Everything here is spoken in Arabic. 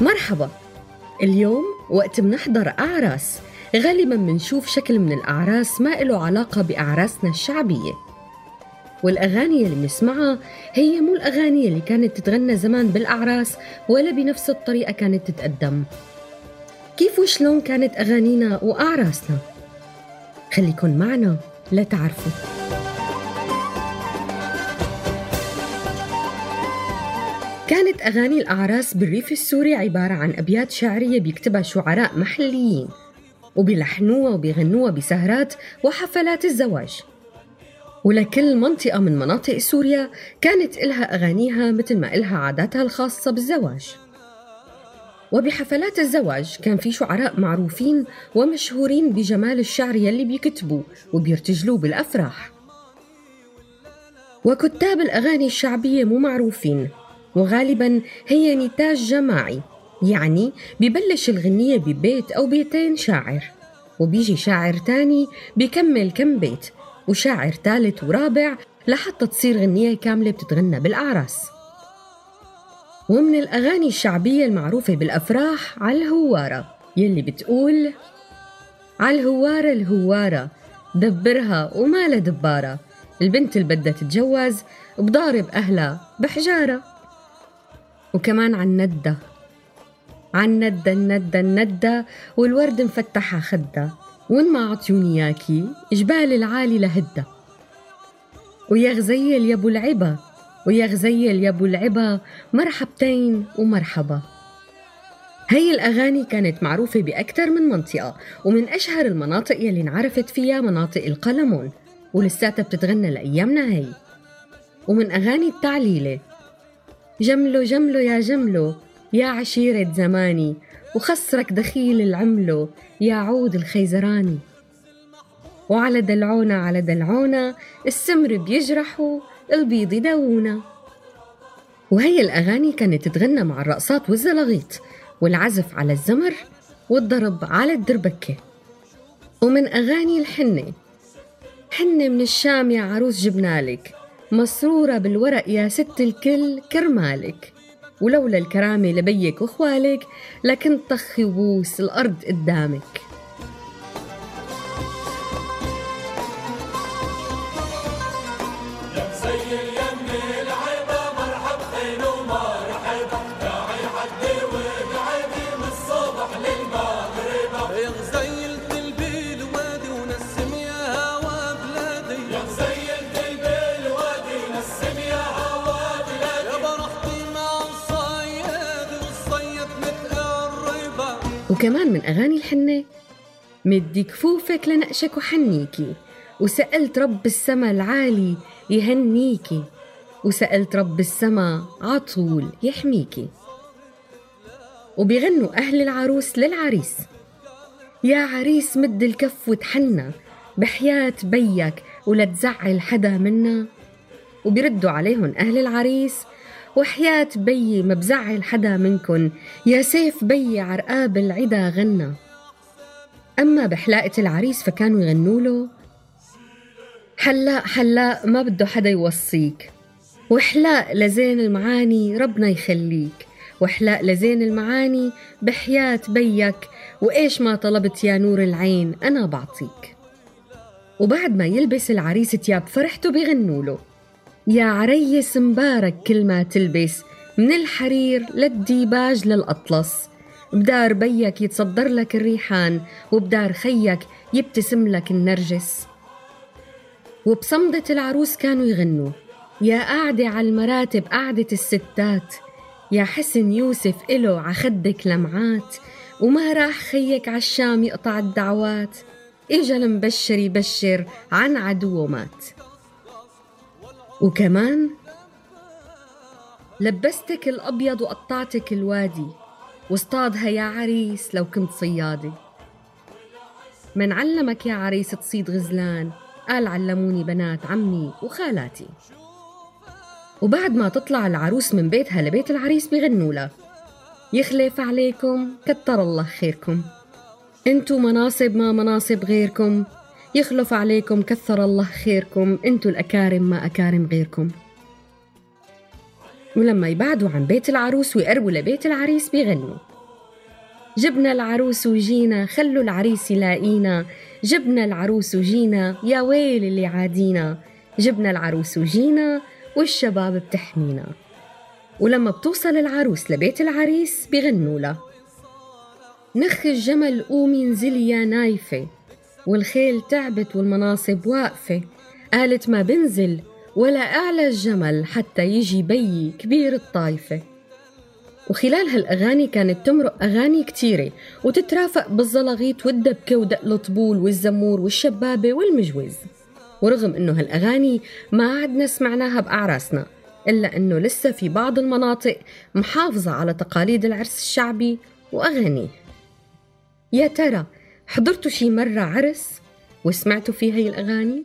مرحبا. اليوم وقت منحضر أعراس. غالبا منشوف شكل من الأعراس ما له علاقة بأعراسنا الشعبية. والأغاني اللي بنسمعها هي مو الأغاني اللي كانت تتغنى زمان بالأعراس ولا بنفس الطريقة كانت تتقدم. كيف وشلون كانت أغانينا وأعراسنا؟ خليكن معنا لتعرفوا. كانت أغاني الأعراس بالريف السوري عبارة عن أبيات شعرية بيكتبها شعراء محليين وبيلحنوها وبيغنوها بسهرات وحفلات الزواج. ولكل منطقة من مناطق سوريا كانت إلها أغانيها مثل ما إلها عاداتها الخاصة بالزواج. وبحفلات الزواج كان في شعراء معروفين ومشهورين بجمال الشعر يلي بيكتبوا وبيرتجلوه بالأفراح. وكتاب الأغاني الشعبية مو معروفين وغالبا هي نتاج جماعي يعني ببلش الغنية ببيت أو بيتين شاعر وبيجي شاعر تاني بيكمل كم بيت وشاعر ثالث ورابع لحتى تصير غنية كاملة بتتغنى بالأعراس. ومن الأغاني الشعبية المعروفة بالأفراح على الهوارة يلي بتقول على الهوارة الهوارة دبرها وما دبارة البنت اللي بدها تتجوز بضارب أهلها بحجارة. وكمان عن ندة عن ندة الندة الندة والورد مفتحة خدة. وين ما عطيوني ياكي جبال العالي لهدة. ويا غزيل يا أبو العبا ويا غزيل يا أبو العبا مرحبتين ومرحبا. هي الأغاني كانت معروفة بأكثر من منطقة ومن أشهر المناطق يلي انعرفت فيها مناطق القلمون ولساتها بتتغنى لأيامنا هي ومن أغاني التعليلة جملو جملو يا جملو يا عشيرة زماني وخسرك دخيل العملو يا عود الخيزراني. وعلى دلعونا على دلعونا السمر بيجرحوا البيض يدونا. وهي الأغاني كانت تتغنى مع الرقصات والزلاغيط والعزف على الزمر والضرب على الدربكة. ومن أغاني الحنة حنة من الشام يا عروس جبنالك مسرورة بالورق يا ست الكل كرمالك ولولا الكرامة لبيك وخوالك لكنت طخي وبوس الأرض قدامك. وكمان من أغاني الحنة. مدي كفوفك لنقشك وحنيكي وسألت رب السما العالي يهنيكي وسألت رب السما عطول يحميكي وبيغنوا أهل العروس للعريس يا عريس مد الكف وتحنى بحياة بيك ولا تزعل حدا منا. وبيردوا عليهم أهل العريس وحياة بيي ما بزعل حدا منكن. يا سيف بيي عرقاب العدا غنى. أما بحلاقة العريس فكانوا يغنوا له حلاق حلاق ما بده حدا يوصيك. وحلاق لزين المعاني ربنا يخليك. وحلاق لزين المعاني بحياة بيك. وإيش ما طلبت يا نور العين أنا بعطيك. وبعد ما يلبس العريس تياب فرحته بيغنوا له. يا عريس مبارك كل ما تلبس من الحرير للديباج للأطلس. بدار بيك يتصدر لك الريحان وبدار خيك يبتسم لك النرجس. وبصمدة العروس كانوا يغنوا يا قاعدة على المراتب قعدة الستات. يا حسن يوسف إلو عخدك لمعات وما راح خيك عالشام يقطع الدعوات. إجا المبشر يبشر عن عدو مات وكمان لبستك الأبيض وقطعتك الوادي. واصطادها يا عريس لو كنت صيادي. من علمك يا عريس تصيد غزلان قال علموني بنات عمي وخالاتي. وبعد ما تطلع العروس من بيتها لبيت العريس بيغنوا لها يخلف عليكم كتر الله خيركم. انتو مناصب ما مناصب غيركم. يخلف عليكم كثر الله خيركم. انتو الأكارم ما أكارم غيركم. ولما يبعدوا عن بيت العروس ويقربوا لبيت العريس بيغنوا. جبنا العروس وجينا خلوا العريس يلاقينا. جبنا العروس وجينا يا ويل اللي عادينا. جبنا العروس وجينا والشباب بتحمينا. ولما بتوصل العروس لبيت العريس بغنوا له نخ الجمل قومي انزلي يا نايفة. والخيل تعبت والمناصب واقفة. قالت ما بنزل ولا أعلى الجمل حتى يجي بيي كبير الطايفة. وخلال هالأغاني كانت تمرق أغاني كتيرة وتترافق بالزلغيط والدبكة ودق الطبول والزمور والشبابة والمجوز. ورغم إنه هالأغاني ما عدنا سمعناها بأعراسنا إلا إنه لسه في بعض المناطق محافظة على تقاليد العرس الشعبي وأغانيه. يا ترى حضرتوا شي مرة عرس وسمعتوا فيه هي الأغاني؟